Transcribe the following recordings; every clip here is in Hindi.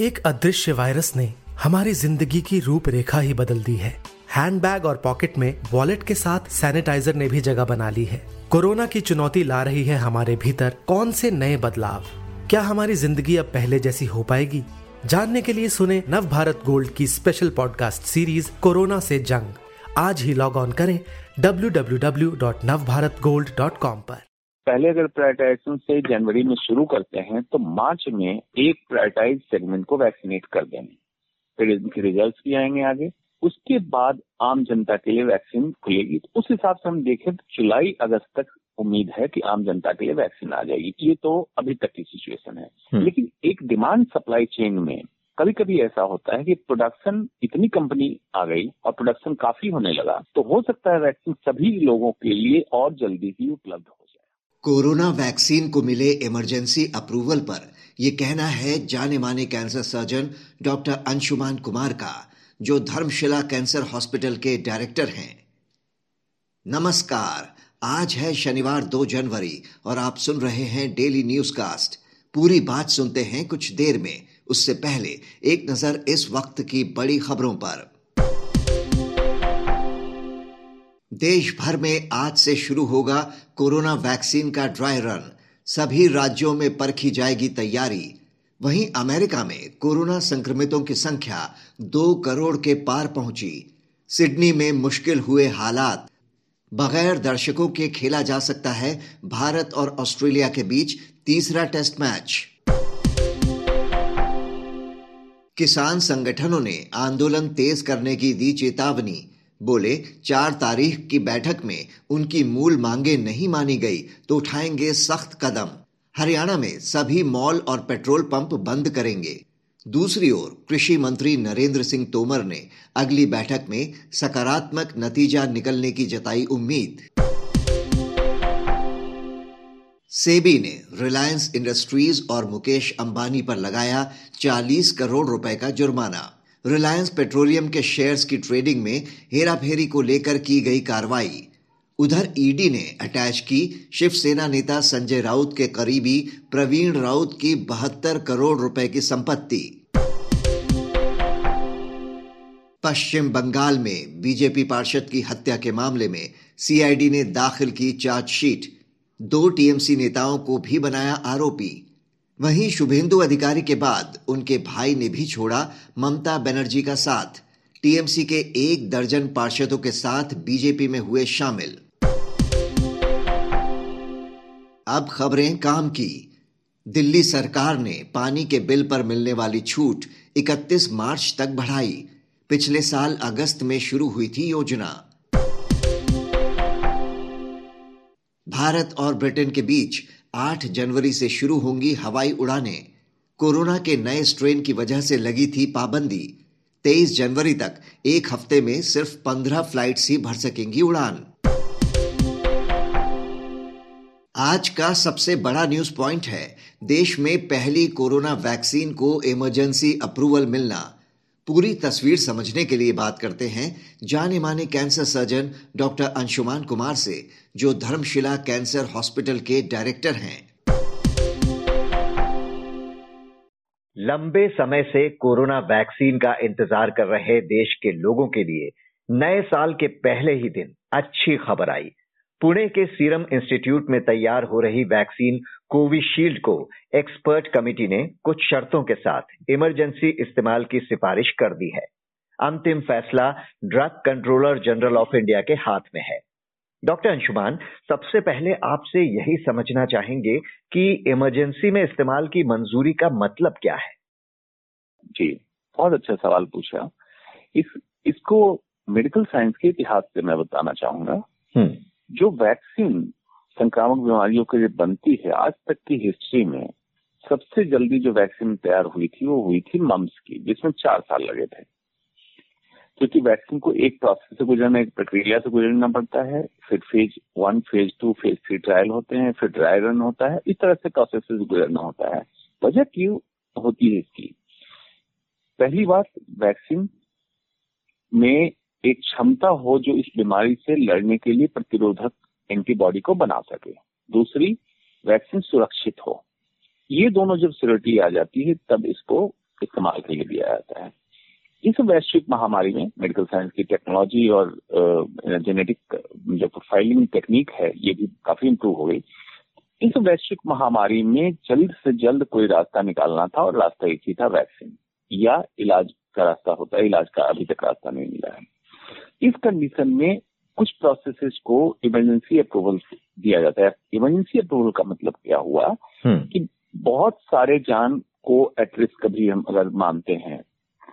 एक अदृश्य वायरस ने हमारी ज़िंदगी की रूपरेखा ही बदल दी है। हैंडबैग और पॉकेट में वॉलेट के साथ सैनिटाइजर ने भी जगह बना ली है। कोरोना की चुनौती ला रही है हमारे भीतर कौन से नए बदलाव? क्या हमारी ज़िंदगी अब पहले जैसी हो पाएगी? जानने के लिए सुने नव भारत गोल्ड की स्पेशल पॉडकास्ट सीरीज़ कोरोना से जंग। आज ही लॉग ऑन करें W W W dot Nav Bharat Gold dot com पर। पहले अगर प्रायोरिटाइजेशन से जनवरी में शुरू करते हैं तो मार्च में एक प्रायोरिटाइज सेगमेंट को वैक्सीनेट कर देंगे। फिर इनके रिज़ल्ट भी आएँगे आगे। उसके बाद आम जनता के लिए वैक्सीन खुलेगी। तो उस हिसाब से हम देखें तो जुलाई अगस्त तक उम्मीद है कि आम जनता के लिए वैक्सीन आ जाएगी। ये तो अभी तक की सिचुएशन है। लेकिन एक डिमांड सप्लाई चेन में कभी कभी ऐसा होता है कि प्रोडक्शन इतनी कंपनी आ गई और प्रोडक्शन काफ़ी होने लगा। तो हो सकता है वैक्सीन सभी लोगों के लिए और जल्दी ही उपलब्ध हो कोरोना वैक्सीन को मिले इमरजेंसी अप्रूवल पर। यह कहना है जाने माने cancer surgeon doctor Anshuman Kumar का, जो धर्मशिला कैंसर हॉस्पिटल के डायरेक्टर हैं। नमस्कार, आज है शनिवार दो जनवरी और आप सुन रहे हैं डेली न्यूज़ कास्ट पूरी बात सुनते हैं कुछ देर में। उससे पहले एक नज़र इस वक्त की बड़ी खबरों पर। देश भर में आज से शुरू होगा कोरोना वैक्सीन का ड्राई रन। सभी राज्यों में परखी जाएगी तैयारी। वहीं अमेरिका में कोरोना संक्रमितों की संख्या दो करोड़ के पार पहुँची। सिडनी में मुश्किल हुए हालात। बगैर दर्शकों के खेला जा सकता है भारत और ऑस्ट्रेलिया के बीच तीसरा टेस्ट मैच। किसान संगठनों ने आंदोलन तेज करने की दी चेतावनी। बोले, चार तारीख की बैठक में उनकी मूल मांगे नहीं मानी गई तो उठाएँगे सख्त कदम। हरियाणा में सभी मॉल और पेट्रोल पंप बंद करेंगे। दूसरी ओर, कृषि मंत्री नरेंद्र सिंह तोमर ने अगली बैठक में सकारात्मक नतीजा निकलने की जताई उम्मीद। सेबी ने रिलायंस इंडस्ट्रीज़ और मुकेश अंबानी पर लगाया 40 करोड़ रुपए का जुर्माना। रिलायंस पेट्रोलियम के शेयर्स की ट्रेडिंग में हेराफेरी को लेकर की गई कार्रवाई। उधर ईडी ने अटैच की शिवसेना नेता संजय राउत के करीबी प्रवीण राउत की बहत्तर करोड़ रुपए की संपत्ति। पश्चिम बंगाल में बीजेपी पार्षद की हत्या के मामले में सीआईडी ने दाखिल की चार्जशीट। दो टीएमसी नेताओं को भी बनाया आरोपी। वहीं शुभेंदु अधिकारी के बाद उनके भाई ने भी छोड़ा ममता बनर्जी का साथ। टीएमसी के एक दर्जन पार्षदों के साथ बीजेपी में हुए शामिल। अब खबरें काम की। दिल्ली सरकार ने पानी के बिल पर मिलने वाली छूट 31 मार्च तक बढ़ाई। पिछले साल अगस्त में शुरू हुई थी योजना। भारत और ब्रिटेन के बीच 8 जनवरी से शुरू होंगी हवाई उड़ानें। कोरोना के नए स्ट्रेन की वजह से लगी थी पाबंदी। 23 जनवरी तक एक हफ़्ते में सिर्फ़ 15 फ्लाइट्स ही भर सकेंगी उड़ान। आज का सबसे बड़ा न्यूज़ पॉइंट है, देश में पहली कोरोना वैक्सीन को इमरजेंसी अप्रूवल मिलना। पूरी तस्वीर समझने के लिए बात करते हैं जाने माने cancer surgeon doctor Anshuman Kumar से, जो धर्मशिला कैंसर हॉस्पिटल के डायरेक्टर हैं। लंबे समय से कोरोना वैक्सीन का इंतज़ार कर रहे देश के लोगों के लिए नए साल के पहले ही दिन अच्छी खबर आई। पुणे के सीरम इंस्टीट्यूट में तैयार हो रही वैक्सीन कोविशील्ड को एक्सपर्ट कमेटी ने कुछ शर्तों के साथ इमरजेंसी इस्तेमाल की सिफारिश कर दी है। अंतिम फैसला drug controller general of India के हाथ में है। डॉक्टर अंशुमान सबसे पहले आपसे यही समझना चाहेंगे कि इमरजेंसी में इस्तेमाल की मंजूरी का मतलब क्या है? जी बहुत अच्छा सवाल पूछा। इस इसको मेडिकल साइंस के इतिहास से मैं बताना चाहूँगा। हम्म। जो वैक्सीन संक्रामक बीमारियों के लिए बनती है, आज तक की हिस्ट्री में सबसे जल्दी जो वैक्सीन तैयार हुई थी, वो हुई थी मम्स की, जिसमें चार साल लगे थे। क्योंकि वैक्सीन को एक प्रोसेस से गुजरना, एक प्रक्रिया से गुजरना पड़ता है, फिर phase one phase two phase three trial होते हैं, फिर ड्राई रन होता है, इस तरह से प्रोसेस से गुजरना होता है। वजह क्यों होती है इसकी? पहली बात, वैक्सीन में एक क्षमता हो जो इस बीमारी से लड़ने के लिए प्रतिरोधक एंटीबॉडी को बना सके। दूसरी, वैक्सीन सुरक्षित हो। ये दोनों जब सिक्योरिटी आ जाती है, तब इसको इस्तेमाल के लिए दिया जाता है। इस वैश्विक महामारी में मेडिकल साइंस की टेक्नोलॉजी और जेनेटिक, जो प्रोफाइलिंग टेक्निक है, ये भी काफ़ी इम्प्रूव हो गई। इस वैश्विक महामारी में जल्द से जल्द कोई रास्ता निकालना था और रास्ता एक ही था वैक्सीन। या इलाज का रास्ता होता है, इलाज का अभी तक रास्ता नहीं मिला है। इस कंडीशन में कुछ प्रोसेसेस को इमरजेंसी अप्रूवल दिया जाता है इमरजेंसी अप्रूवल का मतलब क्या हुआ हम्म। कि बहुत सारे जान को एट रिस्क भी हम अगर मानते हैं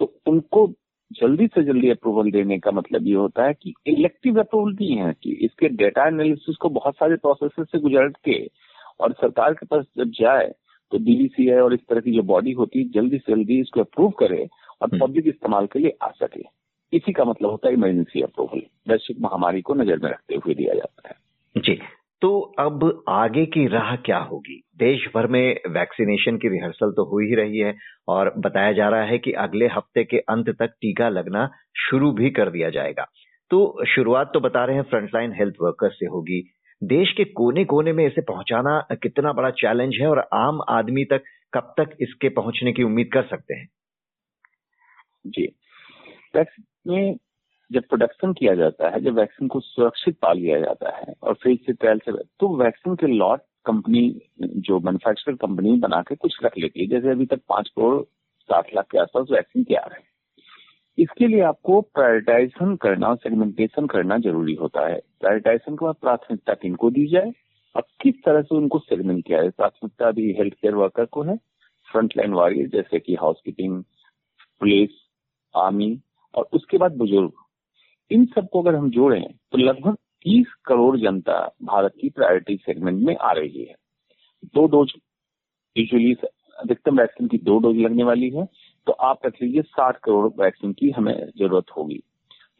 तो उनको जल्दी से जल्दी अप्रूवल देने का मतलब ये होता है कि इलेक्टिव अप्रूवल नहीं है कि इसके डेटा एनालिसिस को बहुत सारे प्रोसेस से गुजर के और सरकार के पास जब जाए तो डीबीसीआई और इस तरह की जो बॉडी होती है जल्दी से जल्दी इसको अप्रूव करे और पब्लिक हम्म। इस्तेमाल के लिए आ सके इसी का मतलब होता है इमरजेंसी अप्रूवल वैश्विक महामारी को नज़र में रखते हुए दिया जाता है। जी तो अब आगे की राह क्या होगी? देश भर में वैक्सीनेशन की रिहर्सल तो हो ही रही है और बताया जा रहा है कि अगले हफ़्ते के अंत तक टीका लगना शुरू भी कर दिया जाएगा। तो शुरुआत तो बता रहे हैं फ्रंटलाइन हेल्थ वर्कर्स से होगी। देश के कोने कोने में इसे पहुंचाना कितना बड़ा चैलेंज है और आम आदमी तक कब तक इसके पहुँचने की उम्मीद कर सकते हैं? जी। वैक्सीन में जब प्रोडक्शन किया जाता है, जब वैक्सीन को सुरक्षित पा लिया जाता है और फिर से ट्रायल से तो वैक्सीन के लॉट कंपनी जो मैन्युफैक्चर कंपनी बना के कुछ रख लेती है। जैसे अभी तक पाँच करोड़ साठ लाख के आसपास वैक्सीन तैयार है। इसके लिए आपको प्रायोरिटाइजेशन करना और सेगमेंटेशन करना ज़रूरी होता है। प्रायोरिटाइजेशन के बाद प्राथमिकता किनको दी जाए? और किस तरह से उनको सेगमेंट किया जाए? प्राथमिकता भी हेल्थ केयर वर्कर को है। फ्रंटलाइन वॉरियर जैसे कि हाउस कीपिंग पुलिस आर्मी और उसके बाद बुज़ुर्ग। इन सबको अगर हम जोड़ें तो लगभग तीस करोड़ जनता भारत की प्रायोरिटी सेगमेंट में आ रही है। दो डोज यूजुअली अधिकतम वैक्सीन की दो डोज लगने वाली है तो आप रख लीजिए साठ करोड़ वैक्सीन की हमें ज़रूरत होगी।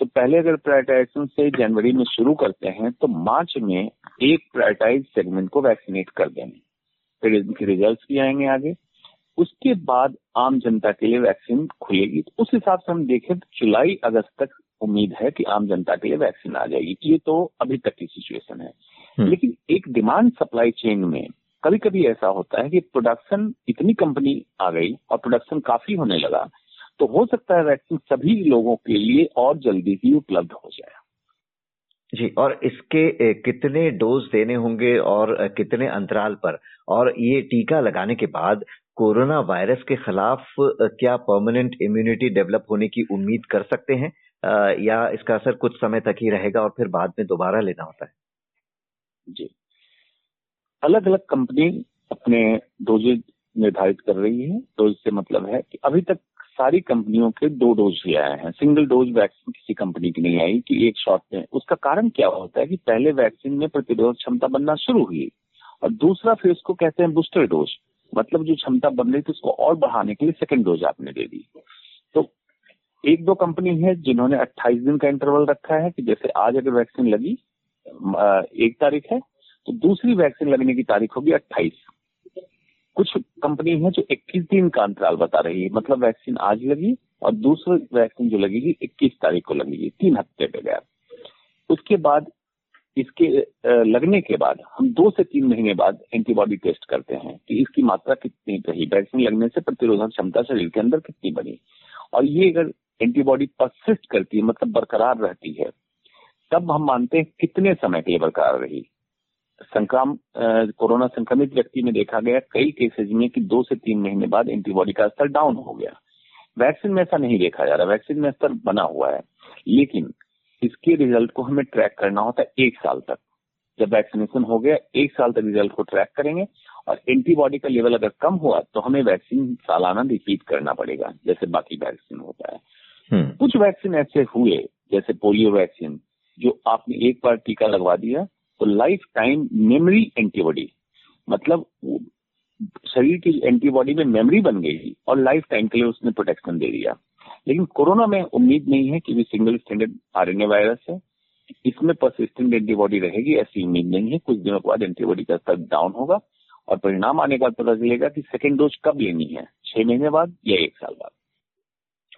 तो पहले अगर प्रायोरिटाइजेशन से जनवरी में शुरू करते हैं तो मार्च में एक प्रायोरिटाइज सेगमेंट को वैक्सीनेट कर देंगे। फिर इनके रिज़ल्ट भी आएँगे आगे। उसके बाद आम जनता के लिए वैक्सीन खुलेगी। तो उस हिसाब से हम देखें तो जुलाई अगस्त तक उम्मीद है कि आम जनता के लिए वैक्सीन आ जाएगी। ये तो अभी तक की सिचुएशन है। हम्म। लेकिन एक डिमांड सप्लाई चेन में कभी कभी ऐसा होता है कि प्रोडक्शन इतनी कंपनी आ गई और प्रोडक्शन काफ़ी होने लगा तो हो सकता है वैक्सीन सभी लोगों के लिए और जल्दी ही उपलब्ध हो जाए। जी और इसके कितने डोज देने होंगे और कितने अंतराल पर? और ये टीका लगाने के बाद कोरोना वायरस के खिलाफ क्या परमानेंट इम्यूनिटी डेवलप होने की उम्मीद कर सकते हैं? या इसका असर कुछ समय तक ही रहेगा और फिर बाद में दोबारा लेना होता है? जी। अलग अलग कंपनी अपने डोजेज निर्धारित कर रही है। डोज से मतलब है कि अभी तक सारी कंपनियों के दो डोज ही आए हैं। सिंगल डोज वैक्सीन किसी कंपनी की नहीं आई कि एक शॉट में। उसका कारण क्या होता है कि पहले वैक्सीन में प्रतिरोध क्षमता बनना शुरू हुई और दूसरा फिर उसको कहते हैं बूस्टर डोज मतलब जो क्षमता बन रही थी उसको और बढ़ाने के लिए सेकेंड डोज आपने दे दी। तो एक दो कंपनी है जिन्होंने 28 दिन का इंटरवल रखा है कि जैसे आज अगर वैक्सीन लगी एक तारीख है तो दूसरी वैक्सीन लगने की तारीख होगी 28 कुछ कंपनी है जो 21 दिन का अंतराल बता रही है मतलब वैक्सीन आज लगी और दूसरी वैक्सीन जो लगेगी 21 तारीख को लगेगी, तीन हफ़्ते पे उसके बाद इसके लगने के बाद, हम दो से तीन महीने बाद एंटीबॉडी टेस्ट करते हैं कि इसकी मात्रा कितनी रही। वैक्सीन लगने से प्रतिरोधक क्षमता शरीर के अंदर कितनी बनी। और ये अगर एंटीबॉडी परसिस्ट करती है मतलब बरकरार रहती है, तब हम मानते हैं कितने समय के लिए बरकरार रही। संक्राम कोरोना संक्रमित व्यक्ति में देखा गया कई केसेज में कि दो से तीन महीने बाद एंटीबॉडी का स्तर डाउन हो गया। वैक्सीन में ऐसा नहीं देखा जा रहा। वैक्सीन में स्तर बना हुआ है। लेकिन इसके रिज़ल्ट को हमें ट्रैक करना होता है एक साल तक। जब वैक्सीनेशन हो गया एक साल तक रिज़ल्ट को ट्रैक करेंगे और एंटीबॉडी का लेवल अगर कम हुआ तो हमें वैक्सीन सालाना रिपीट करना पड़ेगा जैसे बाकी वैक्सीन होता है। हम्म। कुछ वैक्सीन ऐसे हुए जैसे पोलियो वैक्सीन जो आपने एक बार टीका लगवा दिया तो लाइफ टाइम मेमोरी एंटीबॉडी मतलब शरीर की एंटीबॉडी में मेमोरी बन गई और लाइफ टाइम के लिए उसने प्रोटेक्शन दे दिया। लेकिन कोरोना में उम्मीद नहीं है कि भी सिंगल स्टैंडर्ड आरएनए वायरस है। इसमें परसिस्टेंट एंटीबॉडी रहेगी, ऐसी उम्मीद नहीं है। कुछ दिनों के बाद एंटीबॉडी का स्तर डाउन होगा और परिणाम आने के बाद पता चलेगा कि सेकेंड डोज कब लेनी है। छह महीने बाद या एक साल बाद।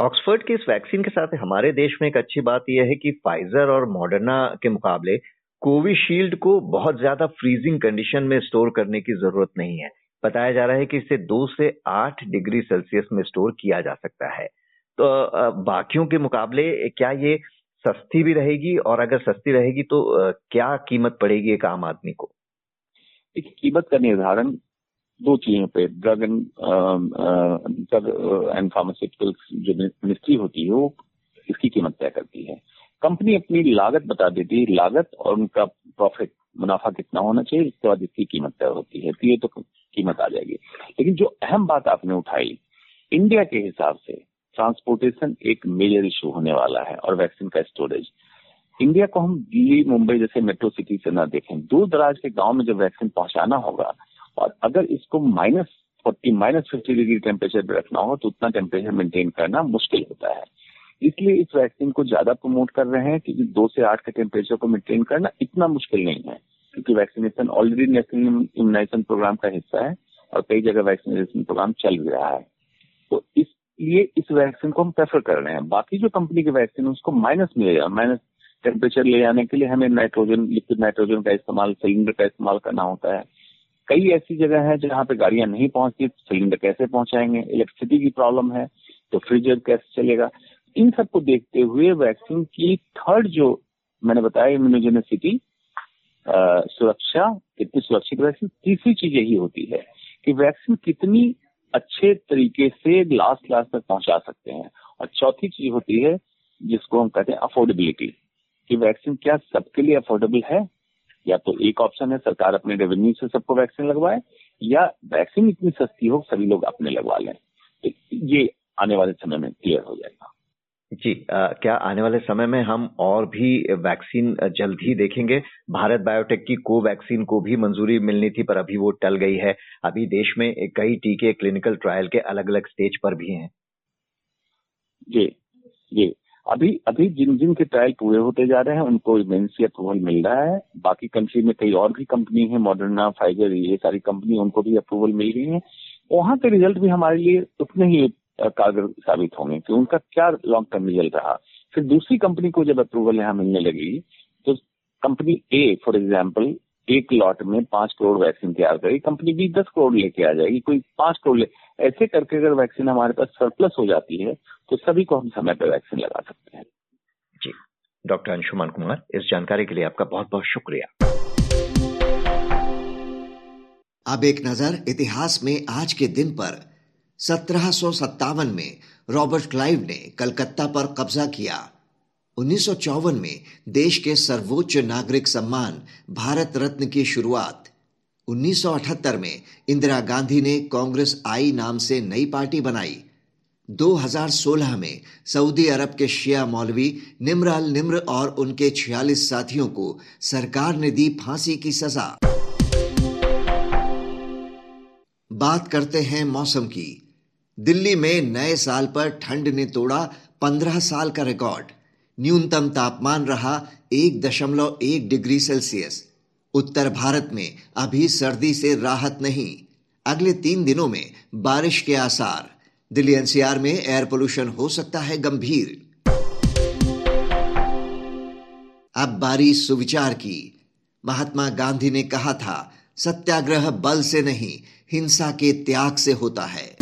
ऑक्सफर्ड के इस वैक्सीन के साथ हमारे देश में एक अच्छी बात यह है कि फाइजर और मॉडर्ना के मुकाबले कोविशील्ड को बहुत ज़्यादा फ्रीजिंग कंडीशन में स्टोर करने की ज़रूरत नहीं है। बताया जा रहा है कि इसे दो से आठ डिग्री सेल्सियस में स्टोर किया जा सकता है। तो बाकियों के मुकाबले क्या ये सस्ती भी रहेगी? और अगर सस्ती रहेगी तो क्या कीमत पड़ेगी एक आम आदमी को? कीमत का निर्धारण दो चीज़ों पे drug and drug and pharmaceuticals जो मिनिस्ट्री होती है, वो इसकी कीमत तय करती है। कंपनी अपनी लागत बता देती है, लागत और उनका प्रॉफिट मुनाफा कितना होना चाहिए इसके बाद इसकी कीमत तय होती है तो ये तो कीमत आ जाएगी। लेकिन जो अहम बात आपने उठाई इंडिया के हिसाब से ट्रांसपोर्टेशन एक मेजर इशू होने वाला है और वैक्सीन का स्टोरेज। इंडिया को हम दिल्ली, मुंबई जैसे मेट्रो सिटी से ना देखें। दूर दराज के गाँव में जब वैक्सीन पहुंचाना होगा और अगर इसको minus forty, minus fifty degree temperature पर रखना हो तो उतना टेम्परेचर मेंटेन करना मुश्किल होता है। इसलिए इस वैक्सीन को ज़्यादा प्रमोट कर रहे हैं क्योंकि दो से आठ के टेम्परेचर को मेंटेन करना इतना मुश्किल नहीं है क्योंकि vaccination already national immunisation programme का हिस्सा है और कई जगह वैक्सीनेशन प्रोग्राम चल भी रहा है। तो इसलिए इस वैक्सीन को हम प्रेफर कर रहे हैं। बाकी जो कंपनी की वैक्सीन उसको माइनस मिलेगा। माइनस टेम्परेचर ले जाने के लिए हमें नाइट्रोजन लिक्विड नाइट्रोजन का इस्तेमाल सिलेंडर का इस्तेमाल करना होता है। कई ऐसी जगह है जहाँ पे गाड़ियाँ नहीं पहुँचती सिलेंडर कैसे पहुंचाएँगे? इलेक्ट्रिसिटी की प्रॉब्लम है तो फ्रीजर कैसे चलेगा? इन सबको देखते हुए वैक्सीन की थर्ड जो मैंने बताया इम्यूनोजेनिसिटी सुरक्षा, कितनी सुरक्षित वैक्सीन, तीसरी चीज़ यही होती है कि वैक्सीन कितनी अच्छे तरीके से लास्ट क्लास तक पहुँचा सकते हैं। और चौथी चीज़ होती है जिसको हम कहते हैं अफोर्डेबिलिटी कि वैक्सीन क्या सबके लिए अफोर्डेबल है? या तो एक ऑप्शन है, सरकार अपने रेवेन्यू से सबको वैक्सीन लगवाए, या वैक्सीन इतनी सस्ती हो, सभी लोग अपने लगवा लें। तो ये आने वाले समय में क्लियर हो जाएगा। जी आ, क्या आने वाले समय में हम और भी वैक्सीन जल्द ही देखेंगे? भारत बायोटेक की कोवैक्सीन को भी मंजूरी मिलनी थी पर अभी वो टल गई है। अभी देश में कई टीके क्लिनिकल ट्रायल के अलग अलग स्टेज पर भी हैं। जी जी। अभी अभी जिन जिन के ट्रायल पूरे होते जा रहे हैं उनको इमरजेंसी अप्रूवल मिल रहा है। बाकी कंट्री में कई और भी कंपनी है मॉडर्ना फाइजर ये सारी कंपनी उनको भी अप्रूवल मिल रही है। वहाँ के रिज़ल्ट भी हमारे लिए उतने ही कारगर साबित होंगे कि उनका क्या लॉन्ग टर्म रिज़ल्ट रहा। फिर दूसरी कंपनी को जब अप्रूवल यहाँ मिलने लगी तो कंपनी ए फॉर एग्ज़ाम्पल एक लॉट में पाँच करोड़ वैक्सीन तैयार करेगी कंपनी बी दस करोड़ लेके आ जाएगी कोई पाँच करोड़ ले ऐसे करके अगर वैक्सीन हमारे पास सरप्लस हो जाती है तो सभी को हम समय पर वैक्सीन लगा सकते हैं। जी। डॉक्टर अंशुमान कुमार इस जानकारी के लिए आपका बहुत बहुत शुक्रिया। अब एक नज़र इतिहास में आज के दिन पर। सत्रह सौ सत्तावन में रॉबर्ट क्लाइव ने कलकत्ता पर कब्जा किया। उन्नीस सौ चौवन में देश के सर्वोच्च नागरिक सम्मान भारत रत्न की शुरुआत। 1978 में इंदिरा गांधी ने कांग्रेस आई नाम से नई पार्टी बनाई। 2016 में सऊदी अरब के शिया मौलवी निम्र अल निम्र और उनके 46 साथियों को सरकार ने दी फांसी की सजा। बात करते हैं मौसम की। दिल्ली में नए साल पर ठंड ने तोड़ा पंद्रह साल का रिकॉर्ड। न्यूनतम तापमान रहा एक दशमलव एक डिग्री सेल्सियस। उत्तर भारत में अभी सर्दी से राहत नहीं। अगले तीन दिनों में बारिश के आसार। दिल्ली एनसीआर में एयर पोल्यूशन हो सकता है गंभीर। अब बारी सुविचार की। महात्मा गांधी ने कहा था, सत्याग्रह बल से नहीं, हिंसा के त्याग से होता है।